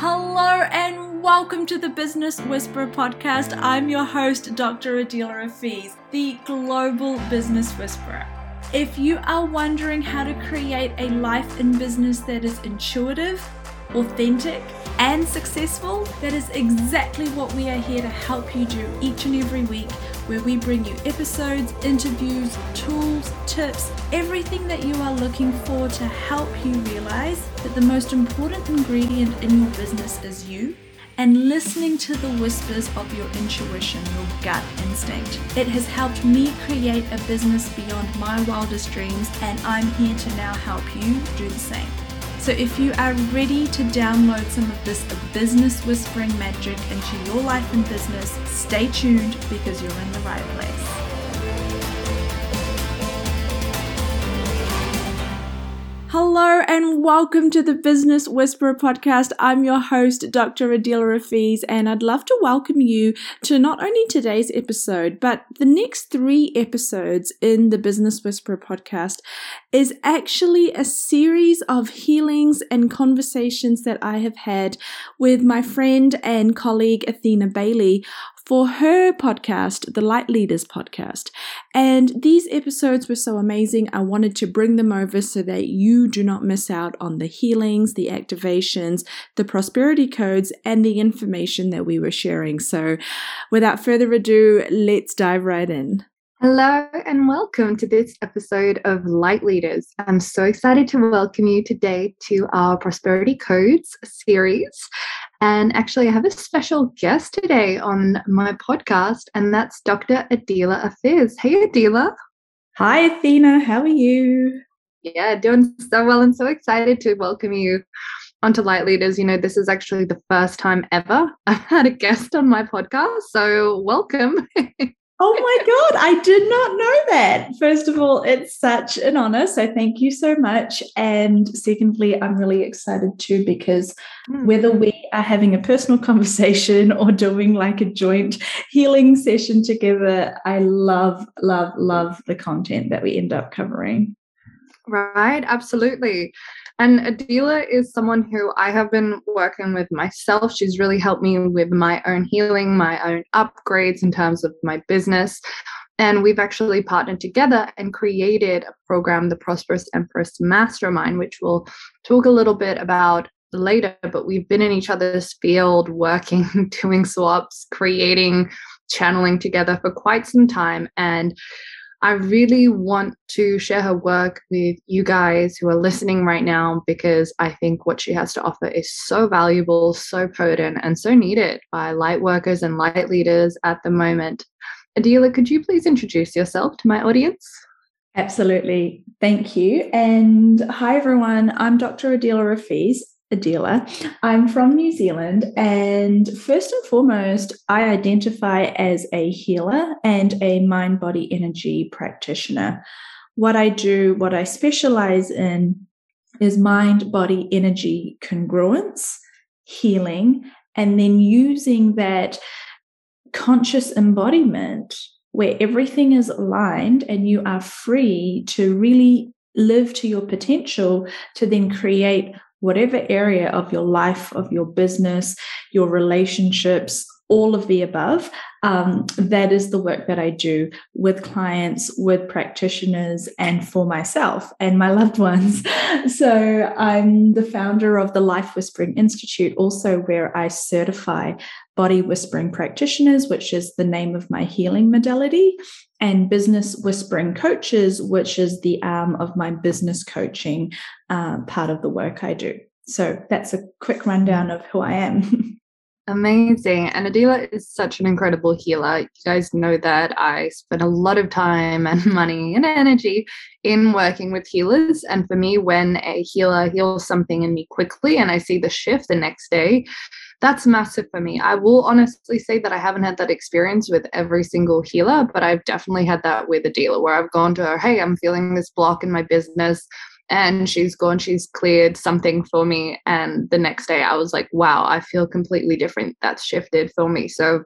Hello and welcome to the Business Whisperer podcast. I'm your host, Dr. Adila Hafiz, the global business whisperer. If you are wondering how to create a life in business that is intuitive, authentic, and successful, that is exactly what we are here to help you do each and every week, where we bring you episodes, interviews, tools, tips, everything that you are looking for to help you realize that the most important ingredient in your business is you and listening to the whispers of your intuition, your gut instinct. It has helped me create a business beyond my wildest dreams, and I'm here to now help you do the same. So if you are ready to download some of this business whispering magic into your life and business, stay tuned because you're in the right place. Hello and welcome to the Business Whisperer podcast. I'm your host, Dr. Adila Hafiz, and I'd love to welcome you to not only today's episode, but the next three episodes in the Business Whisperer podcast is actually a series of healings and conversations that I have had with my friend and colleague Athena Bailey for her podcast, the Light Leaders podcast. And these episodes were so amazing. I wanted to bring them over so that you do not miss out on the healings, the activations, the prosperity codes, and the information that we were sharing. So, without further ado, let's dive right in. Hello and welcome to this episode of Light Leaders. I'm so excited to welcome you today to our Prosperity Codes series. And actually, I have a special guest today on my podcast, and that's Dr. Adila Hafiz. Hey, Adila. Hi, Athena. How are you? Yeah, doing so well and so excited to welcome you onto Light Leaders. You know, this is actually the first time ever I've had a guest on my podcast. So, welcome. Oh my God, I did not know that. First of all, it's such an honor. So thank you so much. And secondly, I'm really excited too because mm. whether we are having a personal conversation or doing like a joint healing session together, I love, love, love the content that we end up covering. Right, absolutely. And Adila is someone who I have been working with myself. She's really helped me with my own healing, my own upgrades in terms of my business. And we've actually partnered together and created a program, the Prosperous Empress Mastermind, which we'll talk a little bit about later. But we've been in each other's field, working, doing swaps, creating, channeling together for quite some time. And I really want to share her work with you guys who are listening right now because I think what she has to offer is so valuable, so potent, and so needed by light workers and light leaders at the moment. Adila, could you please introduce yourself to my audience? Absolutely. Thank you. And hi, everyone. I'm Dr. Adila Hafiz, Adila. I'm from New Zealand, and first and foremost, I identify as a healer and a mind body energy practitioner. What I do, what I specialize in, is mind body energy congruence, healing, and then using that conscious embodiment where everything is aligned and you are free to really live to your potential to then create whatever area of your life, of your business, your relationships, all of the above. Um, that is the work that I do with clients, with practitioners, and for myself and my loved ones. So I'm the founder of the Life Whispering Institute, also where I certify body whispering practitioners, which is the name of my healing modality, and business whispering coaches, which is the arm of my business coaching uh, part of the work I do. So that's a quick rundown of who I am. Amazing. And Adila is such an incredible healer. You guys know that I spend a lot of time and money and energy in working with healers. And for me, when a healer heals something in me quickly and I see the shift the next day, that's massive for me. I will honestly say that I haven't had that experience with every single healer, but I've definitely had that with Adila where I've gone to her, hey, I'm feeling this block in my business and she's gone she's cleared something for me and the next day i was like wow i feel completely different that's shifted for me so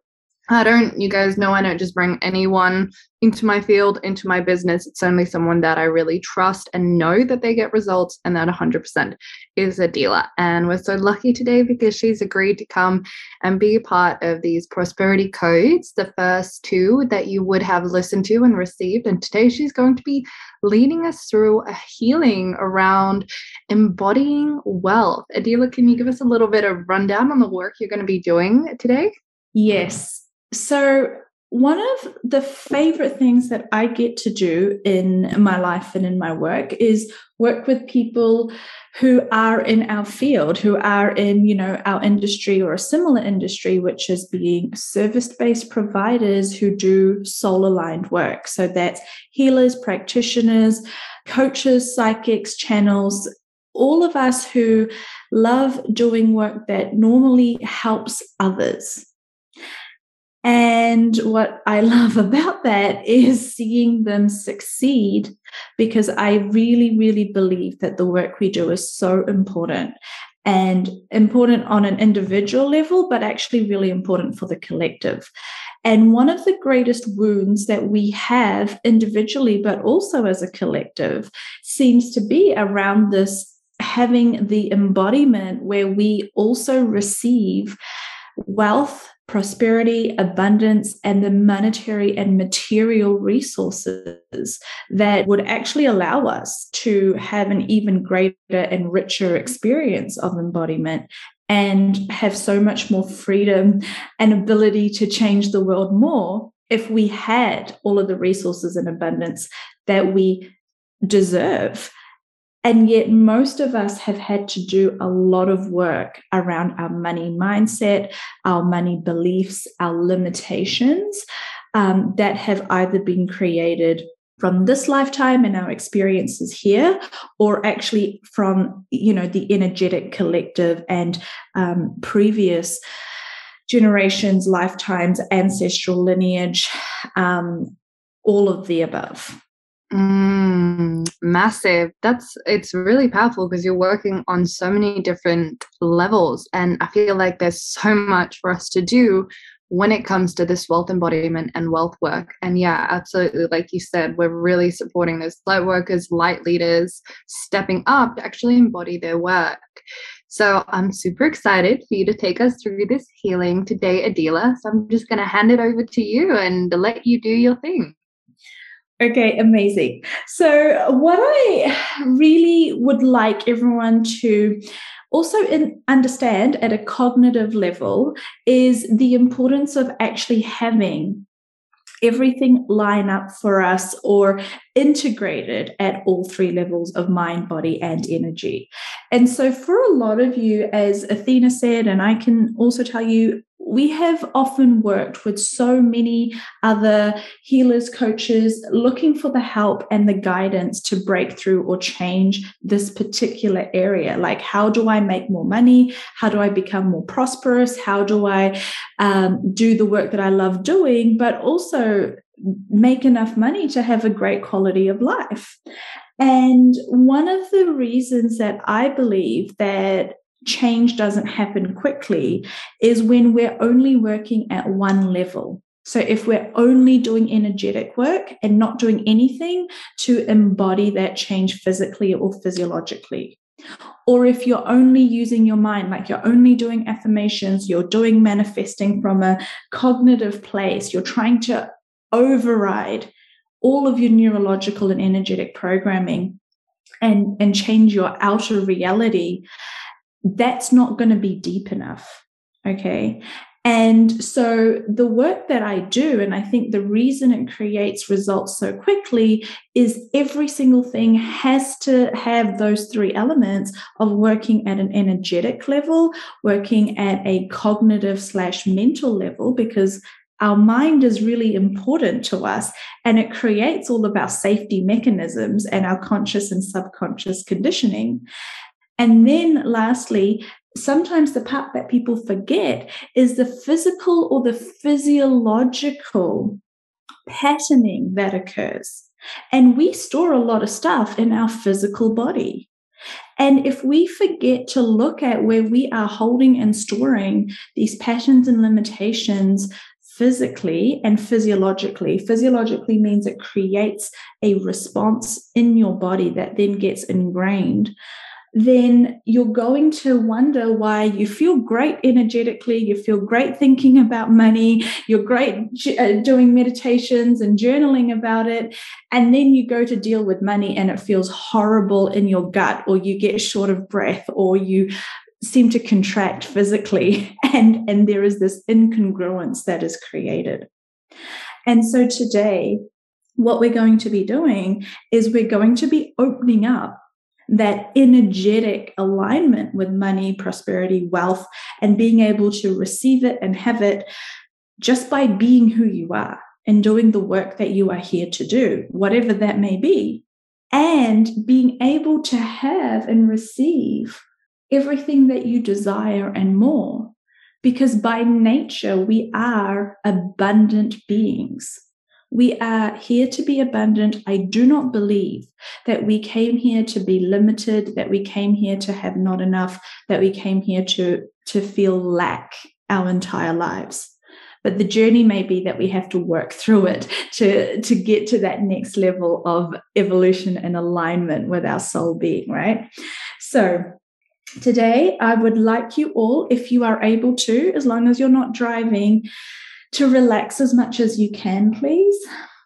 I don't, you guys know I don't just bring anyone into my field, into my business. It's only someone that I really trust and know that they get results, and that 100% is Adila. And we're so lucky today because she's agreed to come and be a part of these prosperity codes, the first two that you would have listened to and received. And today she's going to be leading us through a healing around embodying wealth. Adila, can you give us a little bit of rundown on the work you're going to be doing today? Yes. So, one of the favorite things that I get to do in my life and in my work is work with people who are in our field, who are in, you know, our industry or a similar industry, which is being service-based providers who do soul-aligned work. So that's healers, practitioners, coaches, psychics, channels, all of us who love doing work that normally helps others and what I love about that is seeing them succeed because I really, really believe that the work we do is so important and important on an individual level, but actually really important for the collective. And one of the greatest wounds that we have individually, but also as a collective, seems to be around this having the embodiment where we also receive wealth prosperity, abundance, and the monetary and material resources that would actually allow us to have an even greater and richer experience of embodiment and have so much more freedom and ability to change the world more if we had all of the resources and abundance that we deserve. And yet, most of us have had to do a lot of work around our money mindset, our money beliefs, our limitations um, that have either been created from this lifetime and our experiences here or actually from you know the energetic collective and um, previous generations lifetimes ancestral lineage um, all of the above Mm, massive. That's it's really powerful because you're working on so many different levels. And I feel like there's so much for us to do when it comes to this wealth embodiment and wealth work. And yeah, absolutely. Like you said, we're really supporting those light workers, light leaders stepping up to actually embody their work. So I'm super excited for you to take us through this healing today, Adila. So I'm just going to hand it over to you and let you do your thing. Okay, amazing. So, what I really would like everyone to also understand at a cognitive level is the importance of actually having everything line up for us or integrated at all three levels of mind, body, and energy. And so, for a lot of you, as Athena said, and I can also tell you, we have often worked with so many other healers, coaches, looking for the help and the guidance to break through or change this particular area. Like, how do I make more money? How do I become more prosperous? How do I um, do the work that I love doing, but also make enough money to have a great quality of life? And one of the reasons that I believe that change doesn't happen quickly is when we're only working at one level. So, if we're only doing energetic work and not doing anything to embody that change physically or physiologically, or if you're only using your mind, like you're only doing affirmations, you're doing manifesting from a cognitive place, you're trying to override all of your neurological and energetic programming and, and change your outer reality that's not going to be deep enough. Okay. And so the work that I do, and I think the reason it creates results so quickly is every single thing has to have those three elements of working at an energetic level, working at a cognitive slash mental level, because our mind is really important to us and it creates all of our safety mechanisms and our conscious and subconscious conditioning. And then lastly, sometimes the part that people forget is the physical or the physiological patterning that occurs. And we store a lot of stuff in our physical body. And if we forget to look at where we are holding and storing these patterns and limitations physically and physiologically. Physiologically means it creates a response in your body that then gets ingrained then you're going to wonder why you feel great energetically, you feel great thinking about money, you're great uh, doing meditations and journaling about it. And then you go to deal with money and it feels horrible in your gut, or you get short of breath, or you seem to contract physically. And, and there is this incongruence that is created. And so today, what we're going to be doing is we're going to be opening up that energetic alignment with money, prosperity, wealth, and being able to receive it and have it just by being who you are and doing the work that you are here to do, whatever that may be, and being able to have and receive everything that you desire and more. Because by nature, we are abundant beings. We are here to be abundant. I do not believe that we came here to be limited, that we came here to have not enough, that we came here to, to feel lack our entire lives. But the journey may be that we have to work through it to, to get to that next level of evolution and alignment with our soul being, right? So, today I would like you all, if you are able to, as long as you're not driving, to relax as much as you can, please.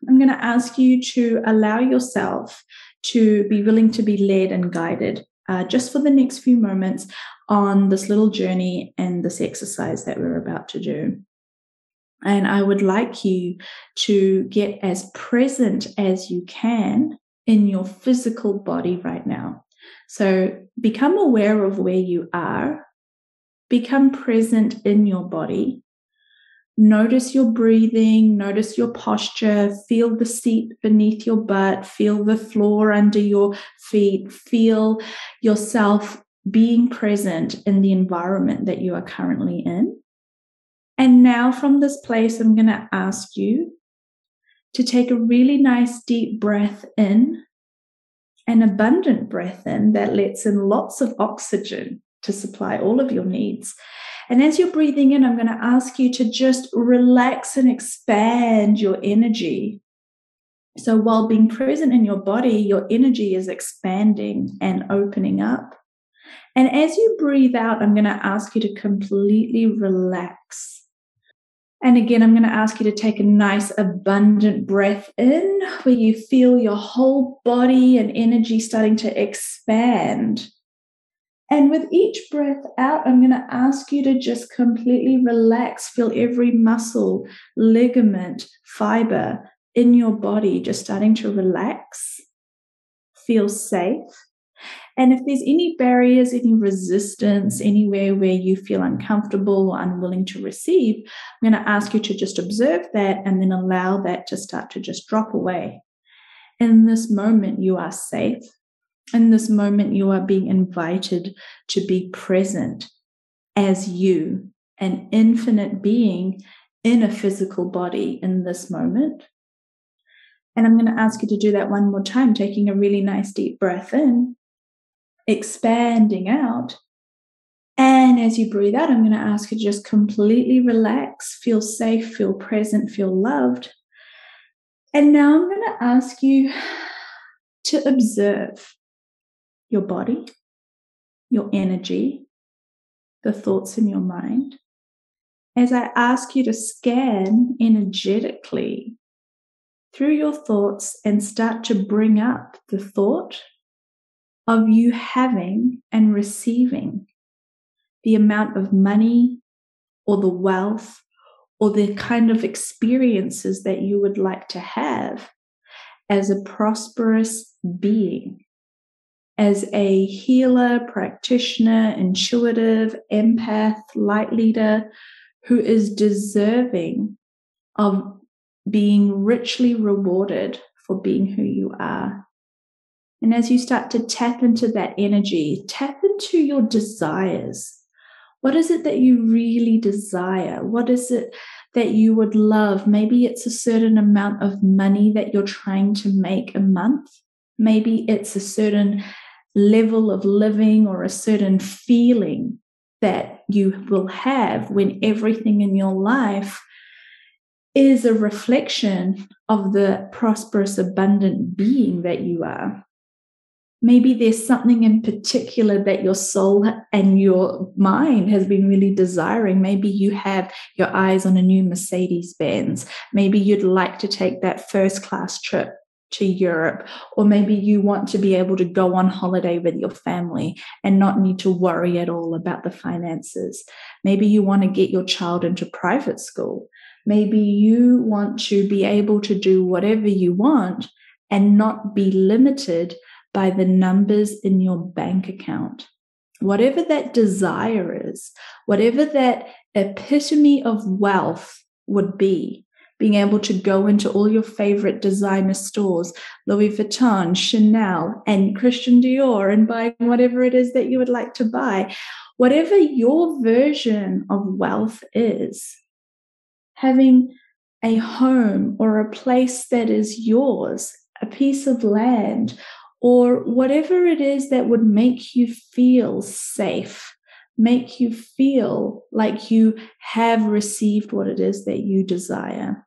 I'm going to ask you to allow yourself to be willing to be led and guided uh, just for the next few moments on this little journey and this exercise that we're about to do. And I would like you to get as present as you can in your physical body right now. So become aware of where you are, become present in your body, Notice your breathing, notice your posture, feel the seat beneath your butt, feel the floor under your feet, feel yourself being present in the environment that you are currently in. And now, from this place, I'm going to ask you to take a really nice deep breath in, an abundant breath in that lets in lots of oxygen to supply all of your needs. And as you're breathing in, I'm going to ask you to just relax and expand your energy. So while being present in your body, your energy is expanding and opening up. And as you breathe out, I'm going to ask you to completely relax. And again, I'm going to ask you to take a nice, abundant breath in where you feel your whole body and energy starting to expand. And with each breath out, I'm going to ask you to just completely relax, feel every muscle, ligament, fiber in your body just starting to relax, feel safe. And if there's any barriers, any resistance, anywhere where you feel uncomfortable or unwilling to receive, I'm going to ask you to just observe that and then allow that to start to just drop away. In this moment, you are safe in this moment, you are being invited to be present as you, an infinite being in a physical body in this moment. And I'm going to ask you to do that one more time, taking a really nice deep breath in, expanding out. And as you breathe out, I'm going to ask you to just completely relax, feel safe, feel present, feel loved. And now I'm going to ask you to observe your body, your energy, the thoughts in your mind. As I ask you to scan energetically through your thoughts and start to bring up the thought of you having and receiving the amount of money or the wealth or the kind of experiences that you would like to have as a prosperous being as a healer, practitioner, intuitive, empath, light leader who is deserving of being richly rewarded for being who you are. And as you start to tap into that energy, tap into your desires. What is it that you really desire? What is it that you would love? Maybe it's a certain amount of money that you're trying to make a month. Maybe it's a certain level of living or a certain feeling that you will have when everything in your life is a reflection of the prosperous, abundant being that you are. Maybe there's something in particular that your soul and your mind has been really desiring. Maybe you have your eyes on a new Mercedes Benz. Maybe you'd like to take that first class trip to Europe, or maybe you want to be able to go on holiday with your family and not need to worry at all about the finances. Maybe you want to get your child into private school. Maybe you want to be able to do whatever you want and not be limited by the numbers in your bank account. Whatever that desire is, whatever that epitome of wealth would be, being able to go into all your favorite designer stores, Louis Vuitton, Chanel, and Christian Dior, and buying whatever it is that you would like to buy. Whatever your version of wealth is, having a home or a place that is yours, a piece of land, or whatever it is that would make you feel safe make you feel like you have received what it is that you desire.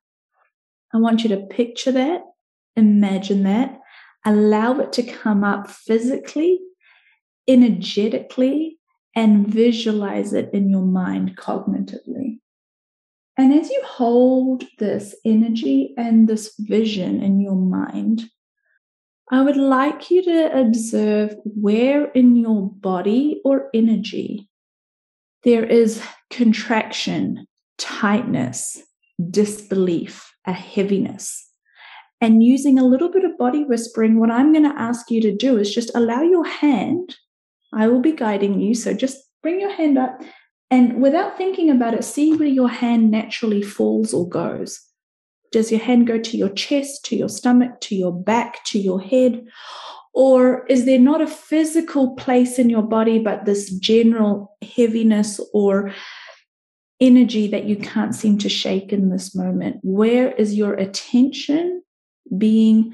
I want you to picture that, imagine that, allow it to come up physically, energetically, and visualize it in your mind cognitively. And as you hold this energy and this vision in your mind, I would like you to observe where in your body or energy there is contraction, tightness, disbelief, a heaviness. And using a little bit of body whispering, what I'm going to ask you to do is just allow your hand, I will be guiding you. So just bring your hand up and without thinking about it, see where your hand naturally falls or goes. Does your hand go to your chest, to your stomach, to your back, to your head? Or is there not a physical place in your body, but this general heaviness or energy that you can't seem to shake in this moment? Where is your attention being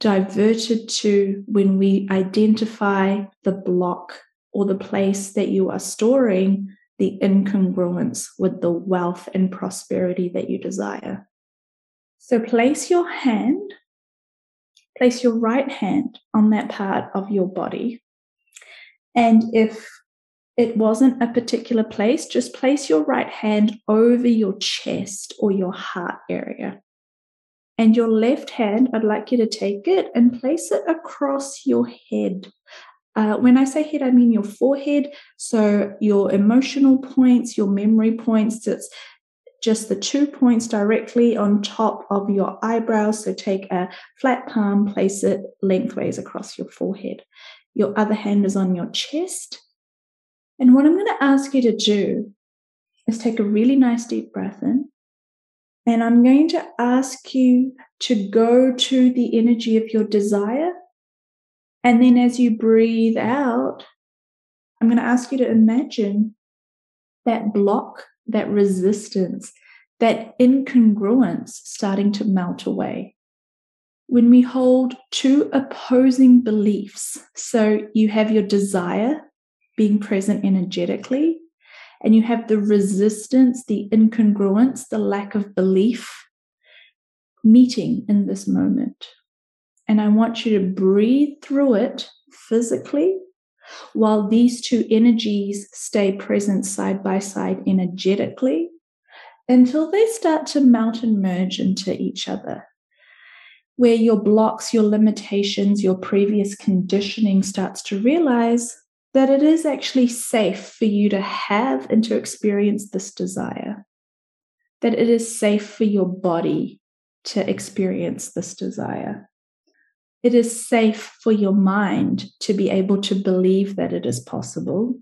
diverted to when we identify the block or the place that you are storing the incongruence with the wealth and prosperity that you desire? So place your hand, place your right hand on that part of your body. And if it wasn't a particular place, just place your right hand over your chest or your heart area. And your left hand, I'd like you to take it and place it across your head. Uh, when I say head, I mean your forehead. So your emotional points, your memory points, it's just the two points directly on top of your eyebrows. So take a flat palm, place it lengthways across your forehead. Your other hand is on your chest and what I'm going to ask you to do is take a really nice deep breath in. And I'm going to ask you to go to the energy of your desire. And then as you breathe out, I'm going to ask you to imagine that block, that resistance, that incongruence starting to melt away. When we hold two opposing beliefs, so you have your desire being present energetically. And you have the resistance, the incongruence, the lack of belief meeting in this moment. And I want you to breathe through it physically while these two energies stay present side by side energetically until they start to melt and merge into each other. Where your blocks, your limitations, your previous conditioning starts to realize that it is actually safe for you to have and to experience this desire, that it is safe for your body to experience this desire. It is safe for your mind to be able to believe that it is possible.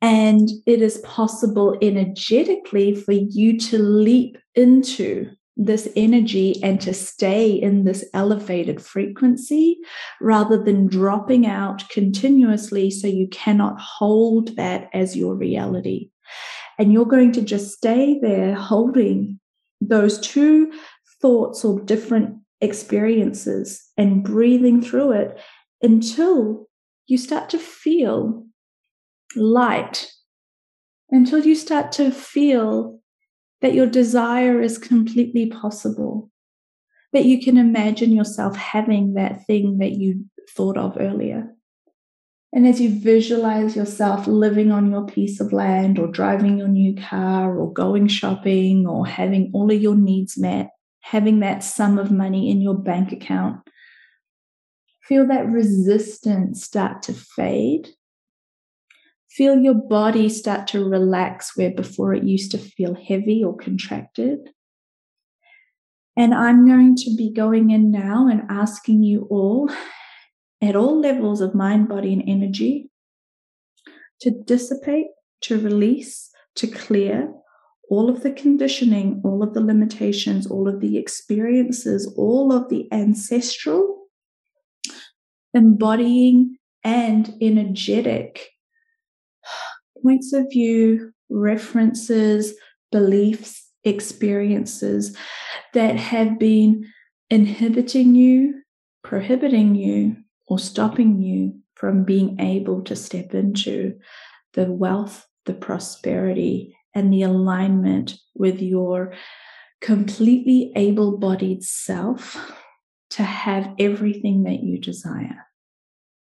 And it is possible energetically for you to leap into this energy and to stay in this elevated frequency rather than dropping out continuously so you cannot hold that as your reality. And you're going to just stay there holding those two thoughts or different experiences and breathing through it until you start to feel light, until you start to feel that your desire is completely possible, that you can imagine yourself having that thing that you thought of earlier. And as you visualize yourself living on your piece of land or driving your new car or going shopping or having all of your needs met, having that sum of money in your bank account, feel that resistance start to fade. Feel your body start to relax where before it used to feel heavy or contracted. And I'm going to be going in now and asking you all at all levels of mind, body, and energy to dissipate, to release, to clear all of the conditioning, all of the limitations, all of the experiences, all of the ancestral, embodying, and energetic points of view, references, beliefs, experiences that have been inhibiting you, prohibiting you, or stopping you from being able to step into the wealth, the prosperity, and the alignment with your completely able bodied self to have everything that you desire.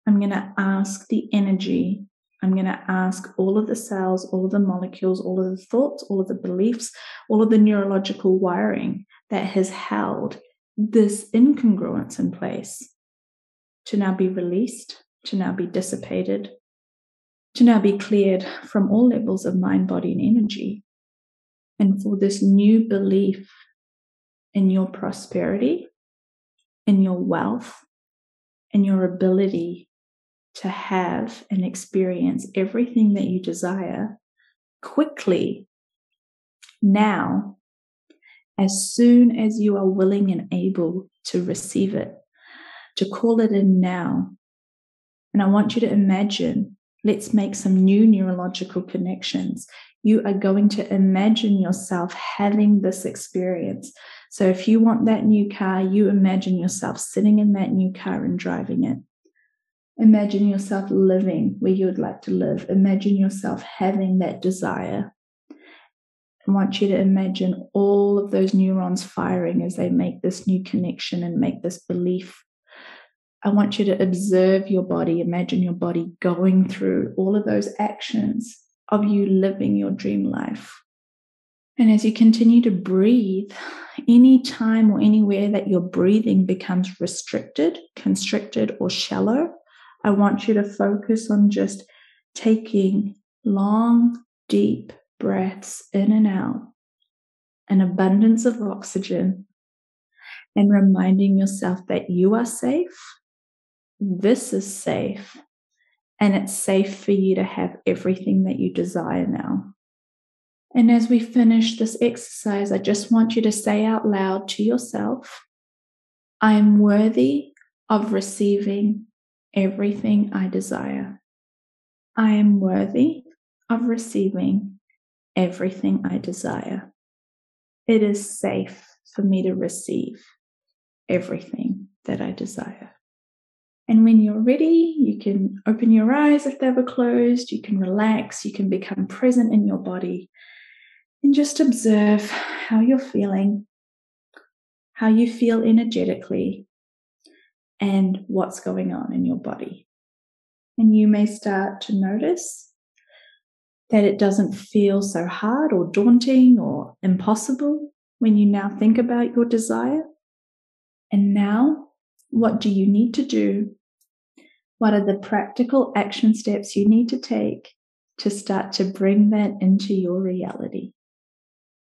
I'm going to ask the energy. I'm going to ask all of the cells, all of the molecules, all of the thoughts, all of the beliefs, all of the neurological wiring that has held this incongruence in place to now be released, to now be dissipated, to now be cleared from all levels of mind, body, and energy. And for this new belief in your prosperity, in your wealth, in your ability to have and experience everything that you desire quickly now, as soon as you are willing and able to receive it to call it in now. And I want you to imagine, let's make some new neurological connections. You are going to imagine yourself having this experience. So if you want that new car, you imagine yourself sitting in that new car and driving it. Imagine yourself living where you would like to live. Imagine yourself having that desire. I want you to imagine all of those neurons firing as they make this new connection and make this belief I want you to observe your body, imagine your body going through all of those actions of you living your dream life. And as you continue to breathe, any time or anywhere that your breathing becomes restricted, constricted, or shallow, I want you to focus on just taking long, deep breaths in and out, an abundance of oxygen, and reminding yourself that you are safe this is safe and it's safe for you to have everything that you desire now. And as we finish this exercise, I just want you to say out loud to yourself, I am worthy of receiving everything I desire. I am worthy of receiving everything I desire. It is safe for me to receive everything that I desire. And when you're ready, you can open your eyes if they were closed, you can relax, you can become present in your body, and just observe how you're feeling, how you feel energetically, and what's going on in your body. And you may start to notice that it doesn't feel so hard or daunting or impossible when you now think about your desire. And now what do you need to do? What are the practical action steps you need to take to start to bring that into your reality?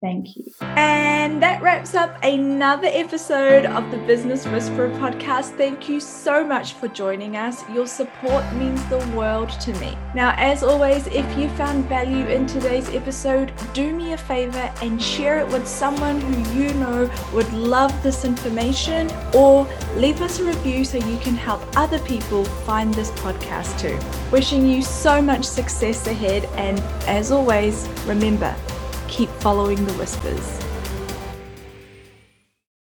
Thank you. And that wraps up another episode of the Business Whisperer podcast. Thank you so much for joining us. Your support means the world to me. Now, as always, if you found value in today's episode, do me a favor and share it with someone who you know would love this information or leave us a review so you can help other people find this podcast too. Wishing you so much success ahead. And as always, remember, keep following the whispers.